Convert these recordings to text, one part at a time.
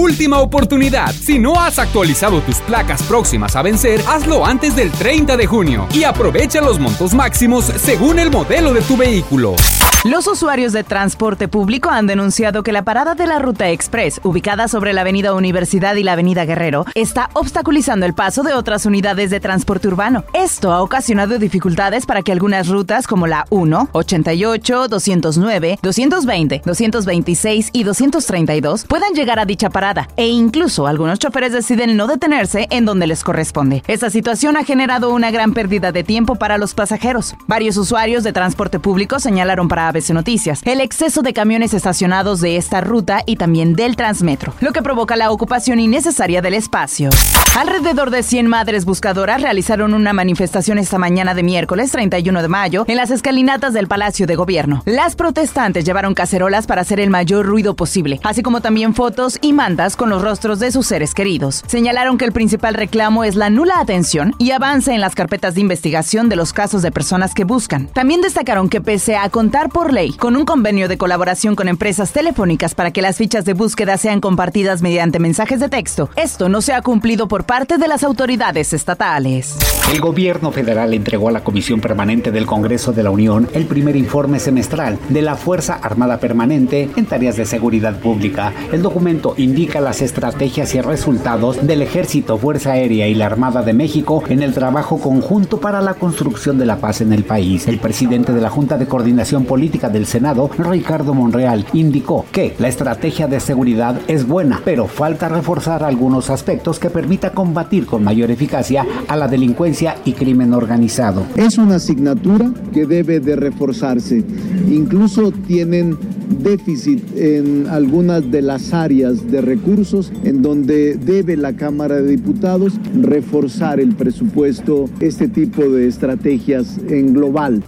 Última oportunidad. Si no has actualizado tus placas próximas a vencer, hazlo antes del 30 de junio y aprovecha los montos máximos según el modelo de tu vehículo. Los usuarios de transporte público han denunciado que la parada de la Ruta Express, ubicada sobre la Avenida Universidad y la Avenida Guerrero, está obstaculizando el paso de otras unidades de transporte urbano. Esto ha ocasionado dificultades para que algunas rutas como la 1, 88, 209, 220, 226 y 232 puedan llegar a dicha parada e incluso algunos choferes deciden no detenerse en donde les corresponde. Esta situación ha generado una gran pérdida de tiempo para los pasajeros. Varios usuarios de transporte público señalaron para ABC Noticias, el exceso de camiones estacionados de esta ruta y también del Transmetro, lo que provoca la ocupación innecesaria del espacio. Alrededor de 100 madres buscadoras realizaron una manifestación esta mañana de miércoles 31 de mayo en las escalinatas del Palacio de Gobierno. Las protestantes llevaron cacerolas para hacer el mayor ruido posible, así como también fotos y mantas con los rostros de sus seres queridos. Señalaron que el principal reclamo es la nula atención y avance en las carpetas de investigación de los casos de personas que buscan. También destacaron que pese a contar por ley con un convenio de colaboración con empresas telefónicas para que las fichas de búsqueda sean compartidas mediante mensajes de texto. Esto no se ha cumplido por parte de las autoridades estatales. El gobierno federal entregó a la Comisión Permanente del Congreso de la Unión el primer informe semestral de la Fuerza Armada Permanente en tareas de seguridad pública. El documento indica las estrategias y resultados del Ejército, Fuerza Aérea y la Armada de México en el trabajo conjunto para la construcción de la paz en el país. El presidente de la Junta de Coordinación Política del Senado, Ricardo Monreal, indicó que la estrategia de seguridad es buena, pero falta reforzar algunos aspectos que permita combatir con mayor eficacia a la delincuencia y crimen organizado. Es una asignatura que debe de reforzarse. Incluso tienen déficit en algunas de las áreas de recursos en donde debe la Cámara de Diputados reforzar el presupuesto, este tipo de estrategias en global.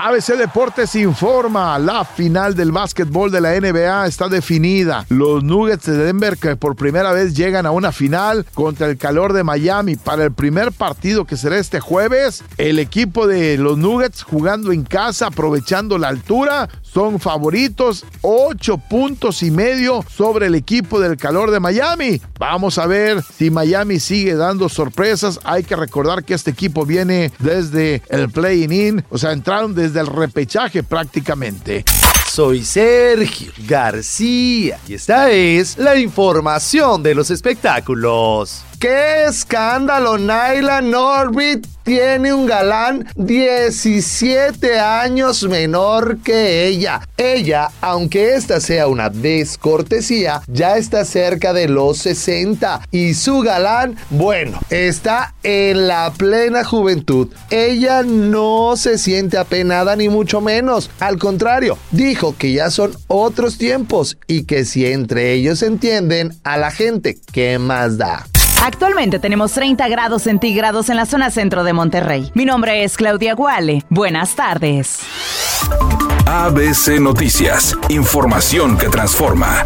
ABC Deportes informa, la final del básquetbol de la NBA está definida. Los Nuggets de Denver que por primera vez llegan a una final contra el calor de Miami para el primer partido que será este jueves. El equipo de los Nuggets jugando en casa, aprovechando la altura, son favoritos, ocho puntos y medio sobre el equipo del calor de Miami. Vamos a ver si Miami sigue dando sorpresas. Hay que recordar que este equipo viene desde el play-in, o sea, entraron desde el repechaje prácticamente. Soy Sergio García y esta es la información de los espectáculos. ¡Qué escándalo! Naila Norbit tiene un galán 17 años menor que ella. Ella, aunque esta sea una descortesía, ya está cerca de los 60 y su galán, bueno, está en la plena juventud. Ella no se siente apenada ni mucho menos. Al contrario, dijo que ya son otros tiempos y que si entre ellos entienden a la gente, ¿qué más da? Actualmente tenemos 30 grados centígrados en la zona centro de Monterrey. Mi nombre es Claudia Guale. Buenas tardes. ABC Noticias, información que transforma.